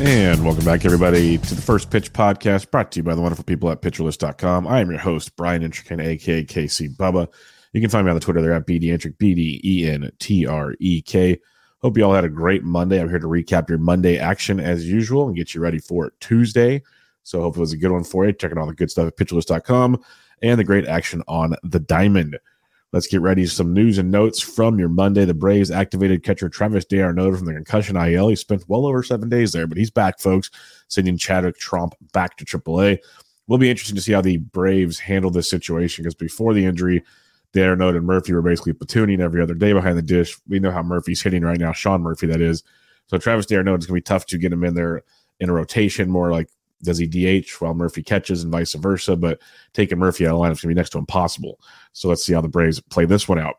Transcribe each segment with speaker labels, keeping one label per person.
Speaker 1: And welcome back, everybody, to the First Pitch Podcast, brought to you by the wonderful people at PitcherList.com. I am your host, Brian Entrekin, aka KC Bubba. You can find me on the Twitter there at BDentrek, B D E N T R E K. Hope you all had a great Monday. I'm here to recap your Monday action as usual and get you ready for Tuesday. So hope it was a good one for you. Checking all the good stuff at pitcherlist.com and the great action on the diamond. Let's get ready. Some news and notes from your Monday. The Braves activated catcher Travis d'Arnaud from the concussion IL. He spent well over seven days there, but he's back, folks, sending Chadwick Tromp back to AAA. Will be interesting to see how the Braves handle this situation because before the injury, d'Arnaud and Murphy were basically platooning every other day behind the dish. We know how Murphy's hitting right now, Sean Murphy, that is. So Travis d'Arnaud is going to be tough to get him in there in a rotation, more like does he DH while Murphy catches and vice versa. But taking Murphy out of the lineup is going to be next to impossible. So let's see how the Braves play this one out.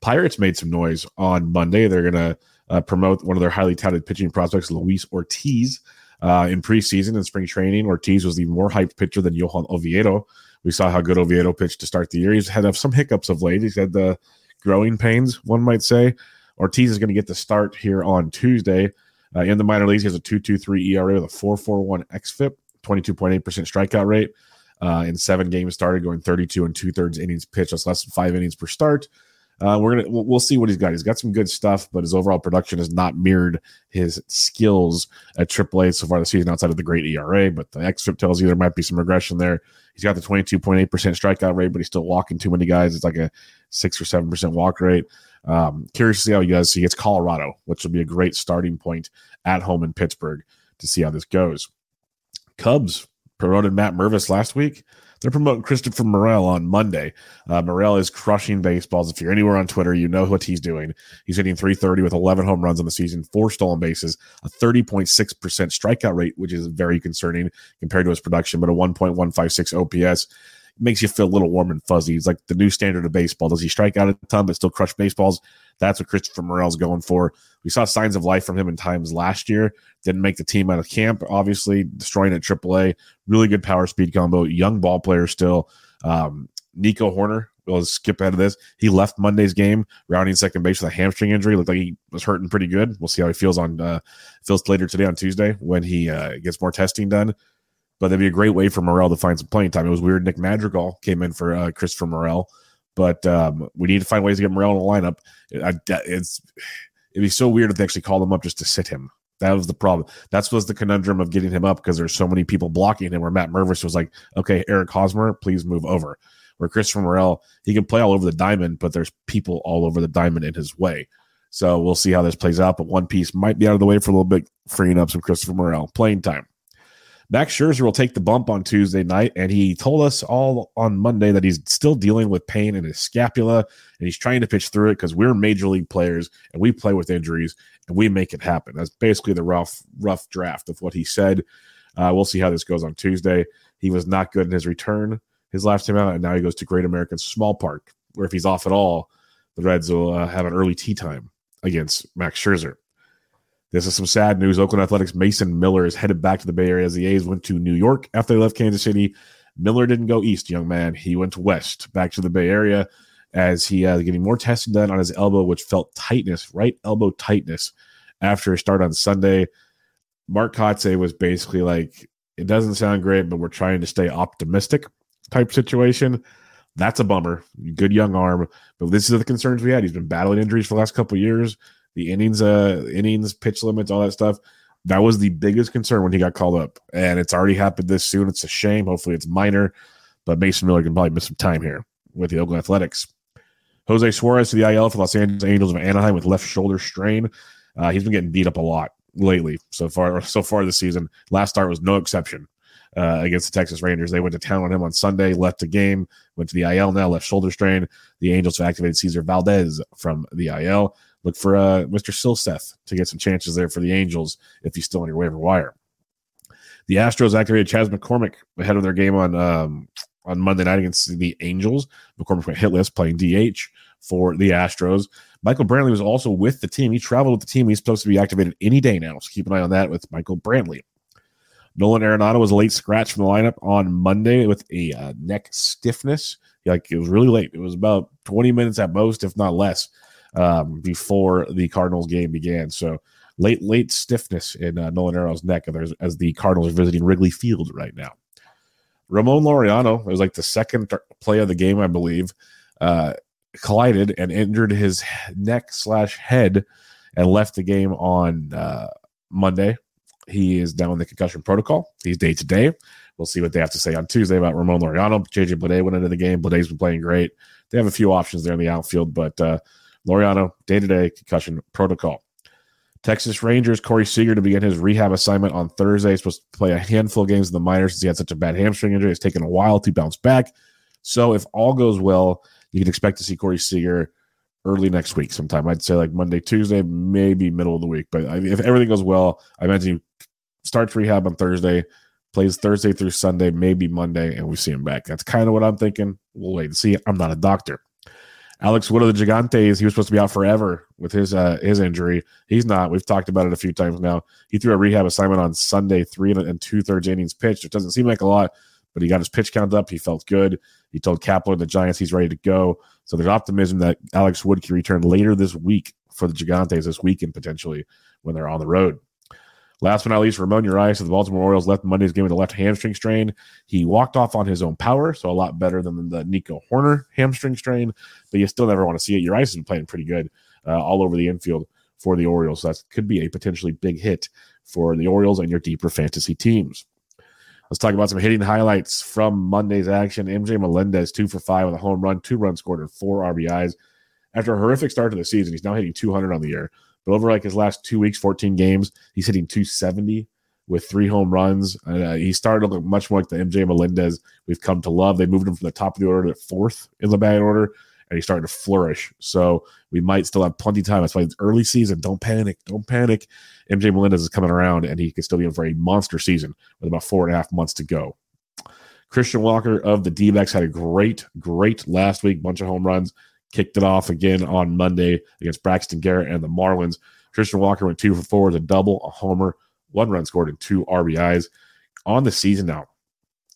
Speaker 1: Pirates made some noise on Monday. They're going to uh, promote one of their highly touted pitching prospects, Luis Ortiz. Uh, in preseason and spring training, Ortiz was the more hyped pitcher than Johan Oviedo. We saw how good Oviedo pitched to start the year. He's had some hiccups of late. He's had the growing pains, one might say. Ortiz is going to get the start here on Tuesday. Uh, in the minor leagues, he has a 2.23 ERA with a 4.41 xFIP, 22.8% strikeout rate. Uh, in seven games started, going 32 and two thirds innings pitched. That's less than five innings per start. Uh, we're gonna we'll, we'll, see what he's got. He's got some good stuff, but his overall production has not mirrored his skills at AAA so far this season, outside of the great ERA. But the xFIP tells you there might be some regression there. He's got the 22.8% strikeout rate, but he's still walking too many guys. It's like a six or seven percent walk rate. Um, curious to see how he does. He gets Colorado, which will be a great starting point at home in Pittsburgh to see how this goes. Cubs promoted Matt Mervis last week. They're promoting Christopher Morel on Monday. Uh, Morel is crushing baseballs. If you're anywhere on Twitter, you know what he's doing. He's hitting 330 with 11 home runs on the season, four stolen bases, a 30.6% strikeout rate, which is very concerning compared to his production, but a 1.156 OPS makes you feel a little warm and fuzzy. He's like the new standard of baseball. Does he strike out a ton but still crush baseballs? That's what Christopher Morel's going for. We saw signs of life from him in times last year. Didn't make the team out of camp, obviously, destroying at AAA. Really good power speed combo. Young ball player still. Um, Nico Hoerner, we'll skip ahead of this. He left Monday's game, rounding second base with a hamstring injury. Looked like he was hurting pretty good. We'll see how he feels on uh, feels later today on Tuesday when he uh, gets more testing done. But that'd be a great way for Morel to find some playing time. It was weird. Nick Madrigal came in for uh, Christopher Morel, but um, we need to find ways to get Morel in the lineup. It, it's it'd be so weird if they actually called him up just to sit him. That was the problem. That's was the conundrum of getting him up because there's so many people blocking him. Where Matt Mervis was like, "Okay, Eric Hosmer, please move over." Where Christopher Morel, he can play all over the diamond, but there's people all over the diamond in his way. So we'll see how this plays out. But one piece might be out of the way for a little bit, freeing up some Christopher Morel playing time. Max Scherzer will take the bump on Tuesday night, and he told us all on Monday that he's still dealing with pain in his scapula, and he's trying to pitch through it because we're major league players and we play with injuries and we make it happen. That's basically the rough, rough draft of what he said. Uh, we'll see how this goes on Tuesday. He was not good in his return his last time out, and now he goes to Great American Small Park, where if he's off at all, the Reds will uh, have an early tea time against Max Scherzer. This is some sad news. Oakland Athletics Mason Miller is headed back to the Bay Area as the A's went to New York after they left Kansas City. Miller didn't go east, young man. He went west, back to the Bay Area as he uh, getting more testing done on his elbow, which felt tightness, right elbow tightness after a start on Sunday. Mark Kotsay was basically like, it doesn't sound great, but we're trying to stay optimistic type situation. That's a bummer. Good young arm. But this is the concerns we had. He's been battling injuries for the last couple years the innings, uh, innings, pitch limits, all that stuff. That was the biggest concern when he got called up, and it's already happened this soon. It's a shame. Hopefully, it's minor, but Mason Miller can probably miss some time here. with the Oakland Athletics. Jose Suarez to the IL for Los Angeles Angels of Anaheim with left shoulder strain. Uh, he's been getting beat up a lot lately so far so far this season. Last start was no exception uh, against the Texas Rangers. They went to town on him on Sunday, left the game, went to the IL now, left shoulder strain. The Angels have activated Cesar Valdez from the IL. Look for uh, Mr. Silseth to get some chances there for the Angels if he's still on your waiver wire. The Astros activated Chas McCormick ahead of their game on um, on Monday night against the Angels. McCormick went hitless, playing DH for the Astros. Michael Brantley was also with the team. He traveled with the team. He's supposed to be activated any day now. So keep an eye on that with Michael Brantley. Nolan Arenado was a late scratch from the lineup on Monday with a uh, neck stiffness. Like it was really late. It was about 20 minutes at most, if not less, um, before the Cardinals game began. So late, late stiffness in uh, Nolan Arenado's neck as the Cardinals are visiting Wrigley Field right now. Ramon Laureano, it was like the second play of the game, I believe, uh, collided and injured his neck slash head and left the game on uh, Monday. He is down in the concussion protocol. He's day to day. We'll see what they have to say on Tuesday about Ramon Laureano. JJ Bleday went into the game. Bleday's been playing great. They have a few options there in the outfield, but uh, Laureano, day to day concussion protocol. Texas Rangers, Corey Seager to begin his rehab assignment on Thursday. Supposed to play a handful of games in the minors since he had such a bad hamstring injury. It's taken a while to bounce back. So if all goes well, you can expect to see Corey Seager early next week sometime. I'd say like Monday, Tuesday, maybe middle of the week. But if everything goes well, I imagine he starts rehab on Thursday, plays Thursday through Sunday, maybe Monday, and we see him back. That's kind of what I'm thinking. We'll wait and see. I'm not a doctor. Alex Wood of the Gigantes, he was supposed to be out forever with his uh, his injury. He's not. We've talked about it a few times now. He threw a rehab assignment on Sunday, three and two thirds innings pitched. It doesn't seem like a lot, but he got his pitch count up. He felt good. He told Kapler the Giants he's ready to go. So there's optimism that Alex Wood can return later this week for the Gigantes this weekend potentially when they're on the road. Last but not least, Ramon Urias of the Baltimore Orioles left Monday's game with a left hamstring strain. He walked off on his own power, so a lot better than the Nico Hoerner hamstring strain, but you still never want to see it. Urias has been playing pretty good uh, all over the infield for the Orioles. So that could be a potentially big hit for the Orioles and your deeper fantasy teams. Let's talk about some hitting highlights from Monday's action. MJ Melendez, two for five with a home run, two runs scored, and four RBIs. After a horrific start to the season, he's now hitting 200 on the year. But over like his last two weeks, 14 games, he's hitting 270 with three home runs. Uh, he started to look much more like the MJ Melendez we've come to love. They moved him from the top of the order to fourth in the batting order, and he's starting to flourish. So we might still have plenty of time. That's why it's early season. Don't panic. Don't panic. MJ Melendez is coming around, and he could still be in for a monster season with about four and a half months to go. Christian Walker of the D had a great, great last week, bunch of home runs kicked it off again on Monday against Braxton Garrett and the Marlins. Christian Walker went two for four with a double, a homer, one run scored, and two RBIs on the season now.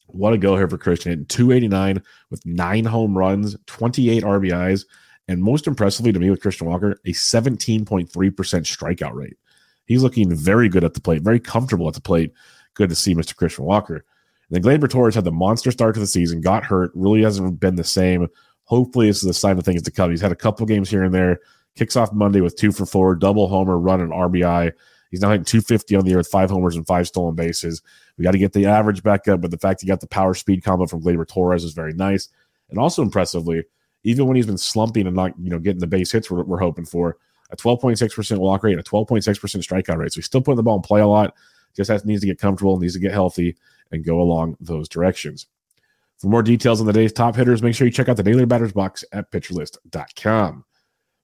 Speaker 1: What a go here for Christian. 289 with nine home runs, 28 RBIs, and most impressively to me with Christian Walker, a 17.3% strikeout rate. He's looking very good at the plate, very comfortable at the plate. Good to see Mr. Christian Walker. And then Gleyber Torres had the monster start to the season, got hurt, really hasn't been the same Hopefully, this is a sign of things to come. He's had a couple games here and there. Kicks off Monday with two for four, double homer, run, and RBI. He's now hitting 250 on the year with five homers and five stolen bases. We got to get the average back up, but the fact he got the power speed combo from Gleyber Torres is very nice. And also impressively, even when he's been slumping and not, you know, getting the base hits we're, we're hoping for, a 12.6% walk rate, and a 12.6% strikeout rate. So he's still putting the ball in play a lot. Just has, needs to get comfortable, needs to get healthy, and go along those directions. For more details on the day's top hitters, make sure you check out the Daily Batters Box at PitcherList.com.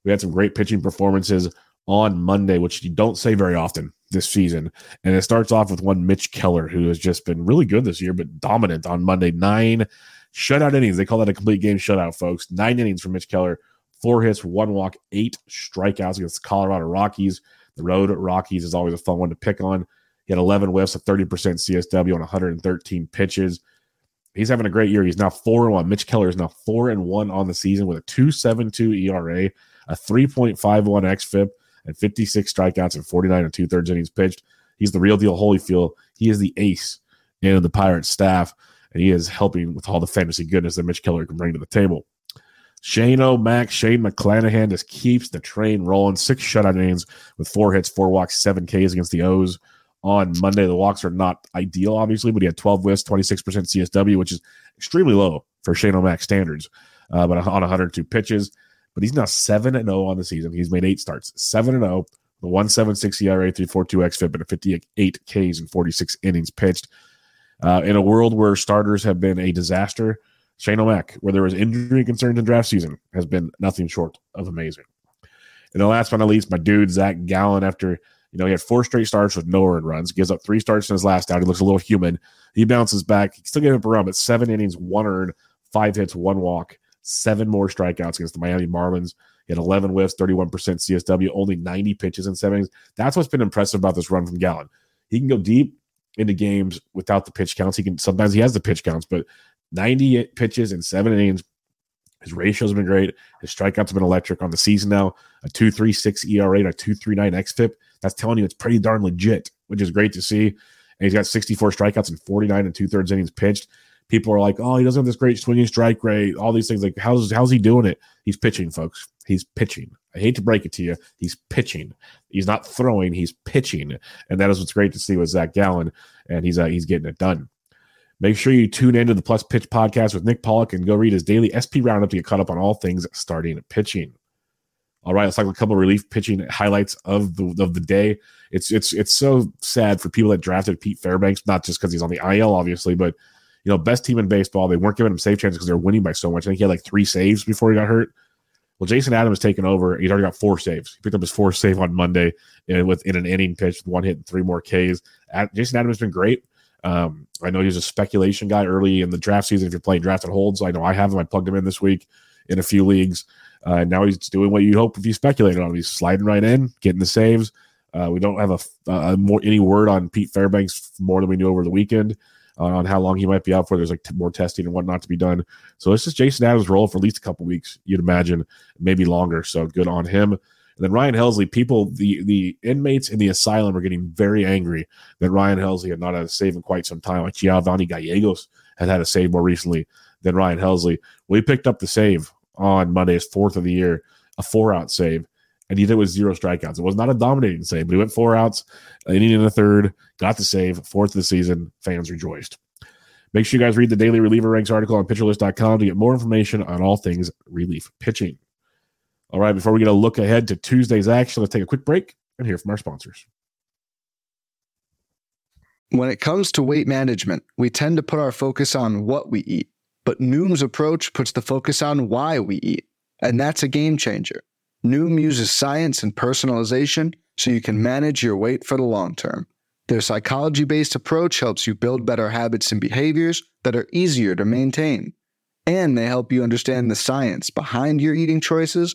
Speaker 1: We had some great pitching performances on Monday, which you don't say very often this season. And it starts off with one Mitch Keller, who has just been really good this year, but dominant on Monday. Nine shutout innings. They call that a complete game shutout, folks. Nine innings from Mitch Keller, four hits, one walk, eight strikeouts against the Colorado Rockies. The road Rockies is always a fun one to pick on. He had 11 whiffs, a 30% CSW on 113 pitches he's having a great year. He's now four and one. Mitch Keller is now four and one on the season with a two seven two ERA, a three point five one xFIP, and fifty six strikeouts and forty nine and two thirds innings pitched. He's the real deal. Holyfield. He is the ace in the Pirates staff, and he is helping with all the fantasy goodness that Mitch Keller can bring to the table. Shane O'Mac, Shane McClanahan just keeps the train rolling. Six shutout innings with four hits, four walks, seven Ks against the O's on Monday. The walks are not ideal, obviously, but he had 12 whiffs, 26% CSW, which is extremely low for Shane O'Mac standards. uh, but on 102 pitches. But he's now 7 and 0 on the season. He's made eight starts, 7 and 0, the 176 ERA, 342 XFIP, and a 58 Ks and 46 innings pitched. Uh, in a world where starters have been a disaster, Shane O'Mac, where there was injury concerns in draft season, has been nothing short of amazing. And the last but not least, my dude Zach Gallen, after you know he had four straight starts with no earned runs, gives up three starts in his last out. He looks a little human. He bounces back. He still gave up a run, but seven innings, one earned, five hits, one walk, seven more strikeouts against the Miami Marlins. He had 11 whiffs, 31% CSW, only 90 pitches in seven innings. That's what's been impressive about this run from Gallen. He can go deep into games without the pitch counts. He can sometimes he has the pitch counts, but 90 pitches in seven innings. His ratios been great. His strikeouts have been electric on the season now. A 2.36 ERA and a 2.39 XFIP. That's telling you it's pretty darn legit, which is great to see. And he's got 64 strikeouts and 49 and two thirds innings pitched. People are like, oh, he doesn't have this great swinging strike rate, all these things. Like, how's how's he doing it? He's pitching, folks. He's pitching. I hate to break it to you. He's pitching. He's not throwing. He's pitching, and that is what's great to see with Zach Gallen, and he's uh, he's getting it done. Make sure you tune into the Plus Pitch podcast with Nick Pollock and go read his daily SP roundup to get caught up on all things starting pitching. All right, let's talk a couple relief pitching highlights of the of the day. It's it's it's so sad for people that drafted Pete Fairbanks, not just because he's on the IL, obviously, but you know, best team in baseball. They weren't giving him save chances because they're winning by so much. I think he had like three saves before he got hurt. Well, Jason Adams taken over. He's already got four saves. He picked up his fourth save on Monday in, with in an inning pitch, one hit and three more Ks. Jason Adams has been great. Um, I know he's a speculation guy early in the draft season. If you're playing draft and holds, I know I have him. I plugged him in this week in a few leagues. Uh, and now he's doing what you hope if you speculated on him. He's sliding right in, getting the saves. Uh, we don't have a, a, more any word on Pete Fairbanks more than we knew over the weekend uh, on how long he might be out for. There's like t- more testing and whatnot to be done. So this is Jason Adams' role for at least a couple weeks, you'd imagine, maybe longer. So good on him. And then Ryan Helsley, people, the the inmates in the asylum are getting very angry that Ryan Helsley had not had a save in quite some time. Like Giovanni Gallegos had had a save more recently than Ryan Helsley. We picked up the save on Monday's fourth of the year, a four out save, and he did it with zero strikeouts. It was not a dominating save, but he went four outs, inning and a third, got the save, fourth of the season. Fans rejoiced. Make sure you guys read the daily reliever ranks article on pitcherlist.com to get more information on all things relief pitching. All right, before we get a look ahead to Tuesday's action, let's take a quick break and hear from our sponsors.
Speaker 2: When it comes to weight management, we tend to put our focus on what we eat, but Noom's approach puts the focus on why we eat, and that's a game changer. Noom uses science and personalization so you can manage your weight for the long term. Their psychology based approach helps you build better habits and behaviors that are easier to maintain. And they help you understand the science behind your eating choices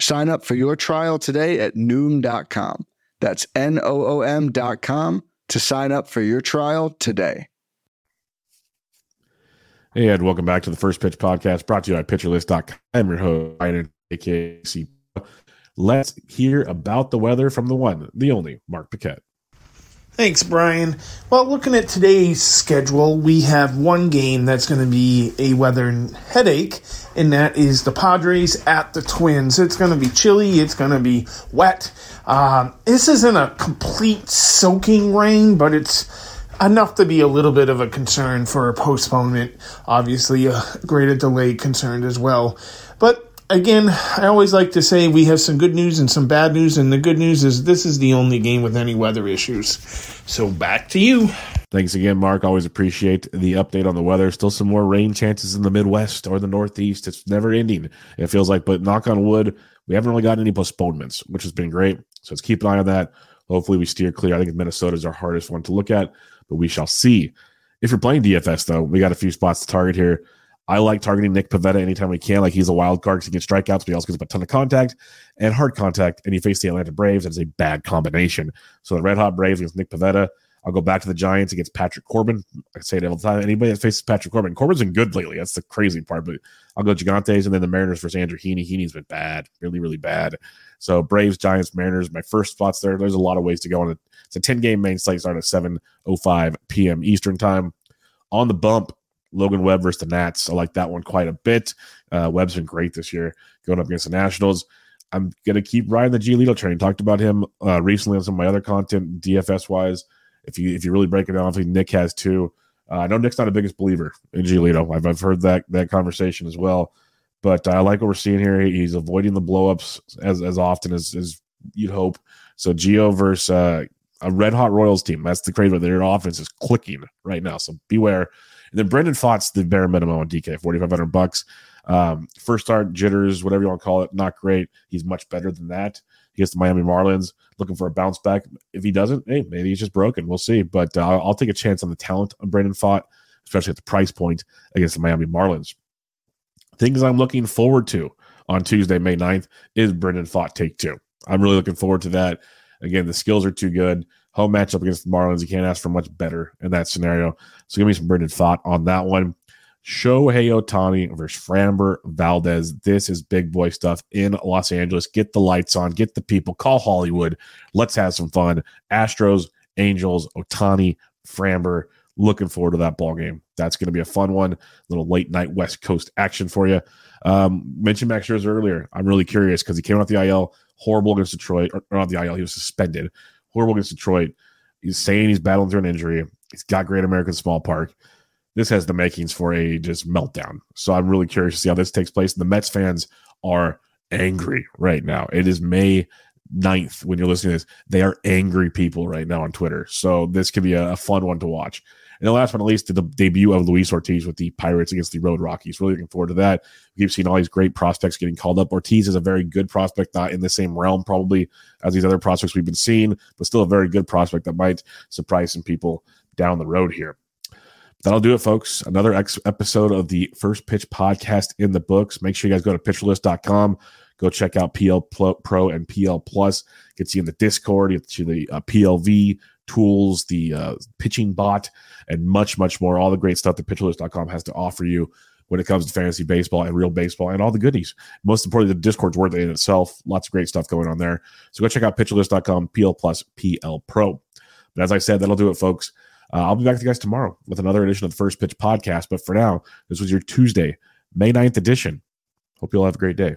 Speaker 2: Sign up for your trial today at Noom.com. That's N O O M.com to sign up for your trial today.
Speaker 1: Hey, Ed, welcome back to the First Pitch Podcast brought to you by PitcherList.com. I'm your host, Ryan. Let's hear about the weather from the one, the only Mark Paquette.
Speaker 3: Thanks, Brian. Well, looking at today's schedule, we have one game that's going to be a weather headache, and that is the Padres at the Twins. It's going to be chilly, it's going to be wet. Um, this isn't a complete soaking rain, but it's enough to be a little bit of a concern for a postponement. Obviously, a greater delay concerned as well. But again, I always like to say we have some good news and some bad news, and the good news is this is the only game with any weather issues. So back to you.
Speaker 1: Thanks again, Mark. Always appreciate the update on the weather. Still some more rain chances in the Midwest or the Northeast. It's never ending, it feels like. But knock on wood, we haven't really gotten any postponements, which has been great. So let's keep an eye on that. Hopefully, we steer clear. I think Minnesota is our hardest one to look at, but we shall see. If you're playing DFS, though, we got a few spots to target here. I like targeting Nick Pivetta anytime we can. Like he's a wild card because he gets strikeouts, but he also gets a ton of contact and hard contact. And you face the Atlanta Braves. That is a bad combination. So the Red Hot Braves against Nick Pivetta. I'll go back to the Giants against Patrick Corbin. I say it all the time. Anybody that faces Patrick Corbin, Corbin's been good lately. That's the crazy part. But I'll go Gigantes and then the Mariners versus Andrew Heaney. Heaney's been bad, really, really bad. So Braves, Giants, Mariners, my first spots there. There's a lot of ways to go on it. It's a 10 game main slate starting at 7.05 p.m. Eastern time. On the bump, Logan Webb versus the Nats. I like that one quite a bit. Uh, Webb's been great this year going up against the Nationals. I'm gonna keep riding the Giolito train. Talked about him uh, recently on some of my other content, DFS wise. If you if you really break it down, think Nick has too. Uh, I know Nick's not the biggest believer in Giolito. I've, I've heard that that conversation as well, but I like what we're seeing here. He's avoiding the blowups as as often as, as you'd hope. So Geo versus uh, a red hot Royals team. That's the crazy. Their offense is clicking right now. So beware. And then Brendan Pfaadt's the bare minimum on DK, forty five hundred bucks. Um, first start jitters, whatever you want to call it, not great. He's much better than that. He gets the Miami Marlins, looking for a bounce back. If he doesn't, hey, maybe he's just broken. We'll see. But uh, I'll take a chance on the talent of Brandon Pfaadt, especially at the price point against the Miami Marlins. Things I'm looking forward to on Tuesday, May 9th, is Brendan Pfaadt take two. I'm really looking forward to that. Again, the skills are too good. Home matchup against the Marlins, you can't ask for much better in that scenario. So give me some Brendan Pfaadt on that one. Shohei Ohtani versus Framber Valdez. This is big boy stuff in Los Angeles. Get the lights on, get the people, call Hollywood. Let's have some fun. Astros, Angels, Ohtani, Framber. Looking forward to that ball game. That's going to be a fun one. A little late night West Coast action for you. Um, mentioned Max Scherzer earlier. I'm really curious because he came off the IL, horrible against Detroit, or not the IL. He was suspended, horrible against Detroit. He's saying he's battling through an injury. He's got Great American Small Park this has the makings for a just meltdown. So I'm really curious to see how this takes place. And The Mets fans are angry right now. It is May 9th when you're listening to this. They are angry people right now on Twitter. So this could be a, a fun one to watch. And the last but not least, the debut of Luis Ortiz with the Pirates against the Road Rockies. Really looking forward to that. We've seen all these great prospects getting called up. Ortiz is a very good prospect, not in the same realm probably as these other prospects we've been seeing, but still a very good prospect that might surprise some people down the road here. That'll do it, folks. Another ex- episode of the First Pitch podcast in the books. Make sure you guys go to pitcherlist.com. Go check out PL Pro and PL Plus. Gets you in the Discord, gets you the uh, PLV tools, the uh, pitching bot, and much, much more. All the great stuff that pitcherlist.com has to offer you when it comes to fantasy baseball and real baseball and all the goodies. Most importantly, the Discord's worth it in itself. Lots of great stuff going on there. So go check out pitcherlist.com, PL Plus, PL Pro. But as I said, that'll do it, folks. Uh, I'll be back to you guys tomorrow with another edition of the First Pitch Podcast. But for now, this was your Tuesday, May 9th edition. Hope you all have a great day.